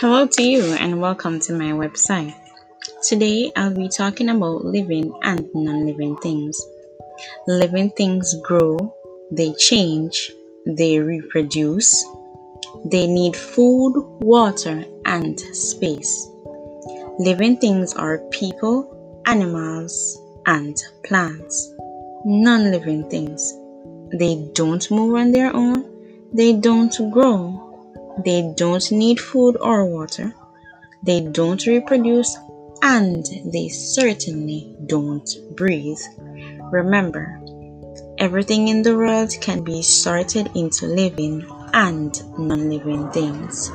Hello to you and welcome to my website. Today I'll be talking about living and non-living things. Living things grow, they change, they reproduce, they need food, water, and space. Living things are people, animals, and plants. Non-living things. They don't move on their own, they don't grow, they don't need food or water. They don't reproduce and they certainly don't breathe. Remember, everything in the world can be sorted into living and non living things.